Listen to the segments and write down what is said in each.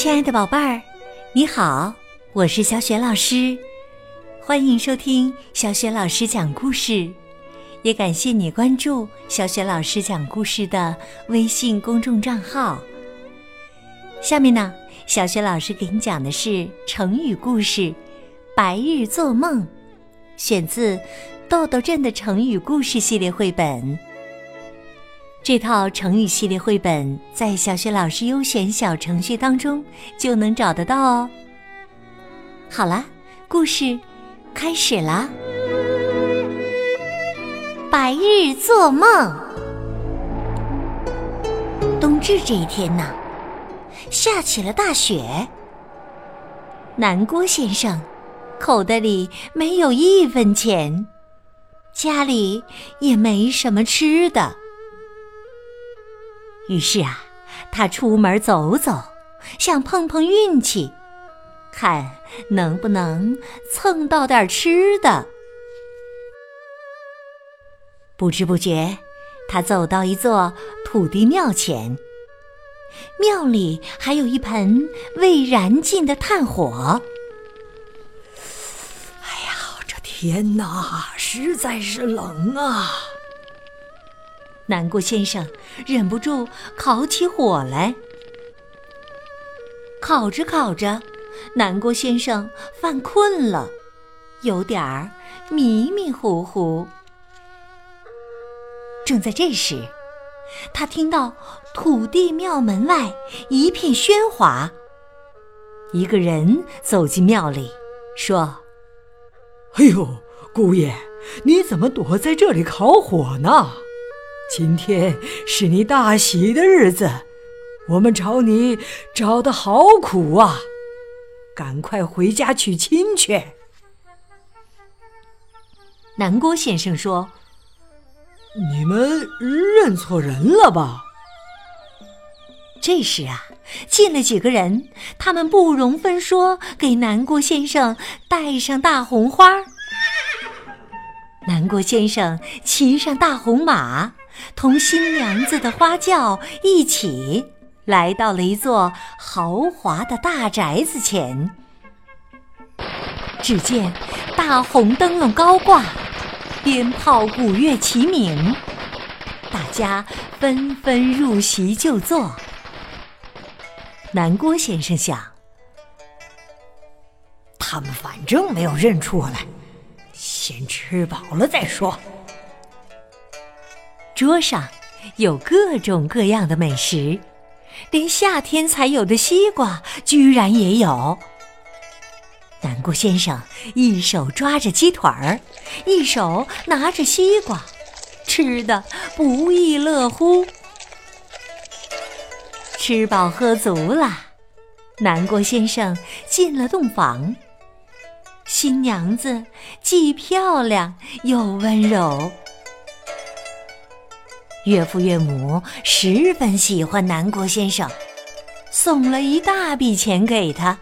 亲爱的宝贝儿，你好，我是小雪老师，欢迎收听小雪老师讲故事，也感谢你关注小雪老师讲故事的微信公众账号。下面呢，小雪老师给你讲的是成语故事《白日做梦》，选自《豆豆镇的成语故事》系列绘本。这套成语系列绘本在小学老师优选小程序当中就能找得到哦。好了，故事开始啦！白日做梦。冬至这一天呢，下起了大雪。南郭先生口袋里没有一分钱，家里也没什么吃的。于是啊，他出门走走，想碰碰运气，看能不能蹭到点吃的。不知不觉，他走到一座土地庙前，庙里还有一盆未燃尽的炭火。哎呀，这天哪，实在是冷啊！南郭先生忍不住烤起火来，烤着烤着，南郭先生犯困了，有点儿迷迷糊糊。正在这时，他听到土地庙门外一片喧哗，一个人走进庙里，说：“哎呦，姑爷，你怎么躲在这里烤火呢？”今天是你大喜的日子，我们找你找的好苦啊！赶快回家娶亲去。南郭先生说：“你们认错人了吧？”这时啊，进了几个人，他们不容分说，给南郭先生戴上大红花。南郭先生骑上大红马。同新娘子的花轿一起来到了一座豪华的大宅子前。只见大红灯笼高挂，鞭炮鼓乐齐鸣，大家纷纷入席就坐。南郭先生想：他们反正没有认出我来，先吃饱了再说。桌上有各种各样的美食，连夏天才有的西瓜居然也有。南郭先生一手抓着鸡腿儿，一手拿着西瓜，吃的不亦乐乎。吃饱喝足了，南郭先生进了洞房。新娘子既漂亮又温柔。岳父岳母十分喜欢南郭先生，送了一大笔钱给他。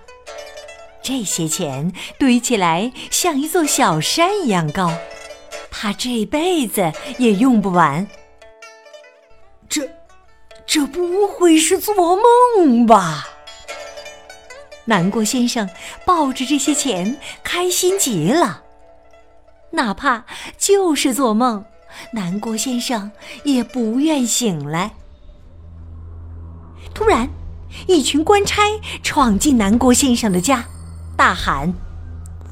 这些钱堆起来像一座小山一样高，他这辈子也用不完。这，这不会是做梦吧？南郭先生抱着这些钱，开心极了。哪怕就是做梦。南郭先生也不愿醒来。突然，一群官差闯进南郭先生的家，大喊：“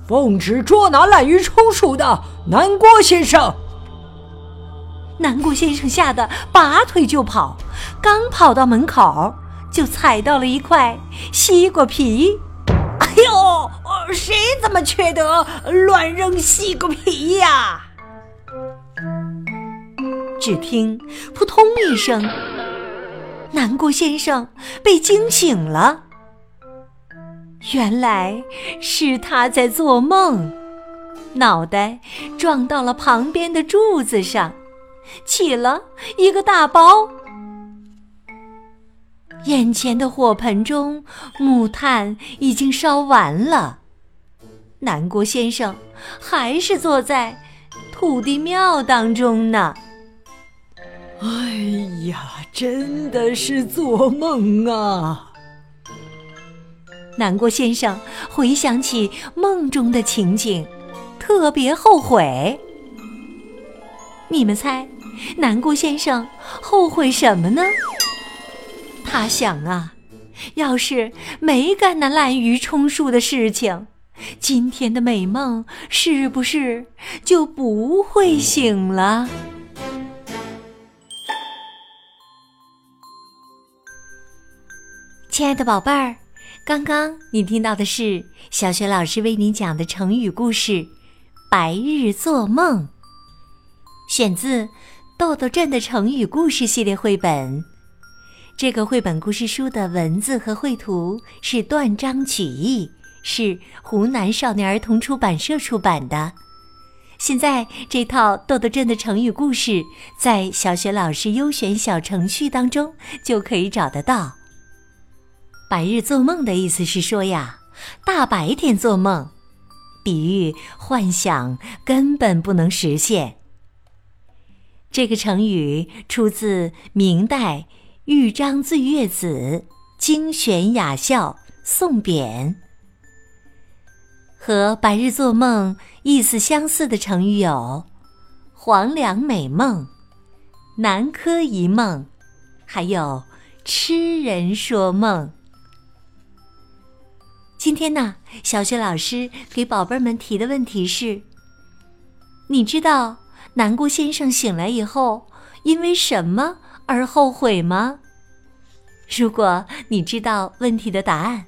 奉旨捉拿滥竽充数的南郭先生！”南郭先生吓得拔腿就跑，刚跑到门口，就踩到了一块西瓜皮。“哎呦，谁这么缺德，乱扔西瓜皮呀？”只听“扑通”一声，南郭先生被惊醒了。原来是他在做梦，脑袋撞到了旁边的柱子上，起了一个大包。眼前的火盆中木炭已经烧完了，南郭先生还是坐在土地庙当中呢。哎呀，真的是做梦啊！南郭先生回想起梦中的情景，特别后悔。你们猜，南郭先生后悔什么呢？他想啊，要是没干那滥竽充数的事情，今天的美梦是不是就不会醒了？亲爱的宝贝儿，刚刚你听到的是小雪老师为你讲的成语故事《白日做梦》，选自《豆豆镇的成语故事》系列绘本。这个绘本故事书的文字和绘图是断章取义，是湖南少年儿童出版社出版的。现在这套豆豆镇的成语故事在小雪老师优选小程序当中就可以找得到。白日做梦的意思是说呀，大白天做梦，比喻幻想根本不能实现。这个成语出自明代。豫章醉月子精选雅笑宋匾，和白日做梦意思相似的成语有“黄粱美梦”“南柯一梦”，还有“痴人说梦”。天呢，小雪老师给宝贝们提的问题是：你知道南郭先生醒来以后因为什么？而后悔吗？如果你知道问题的答案，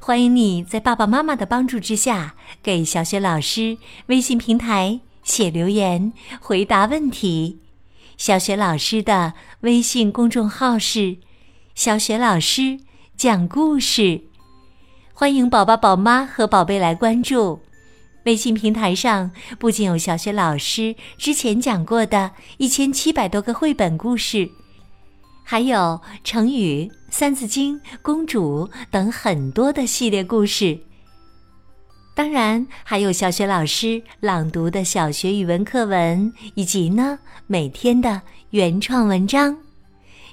欢迎你在爸爸妈妈的帮助之下，给小雪老师微信平台写留言回答问题。小雪老师的微信公众号是“小雪老师讲故事”，欢迎宝宝、宝妈和宝贝来关注。微信平台上不仅有小雪老师之前讲过的一千七百多个绘本故事。还有成语《三字经》《公主》等很多的系列故事，当然还有小学老师朗读的小学语文课文，以及呢每天的原创文章。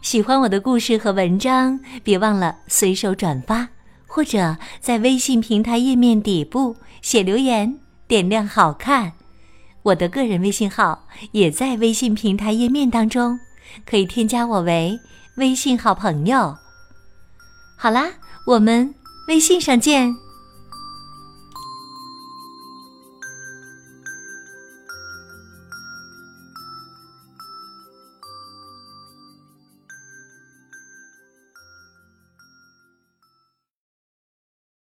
喜欢我的故事和文章，别忘了随手转发，或者在微信平台页面底部写留言，点亮好看。我的个人微信号也在微信平台页面当中。可以添加我为微信好朋友。好啦，我们微信上见。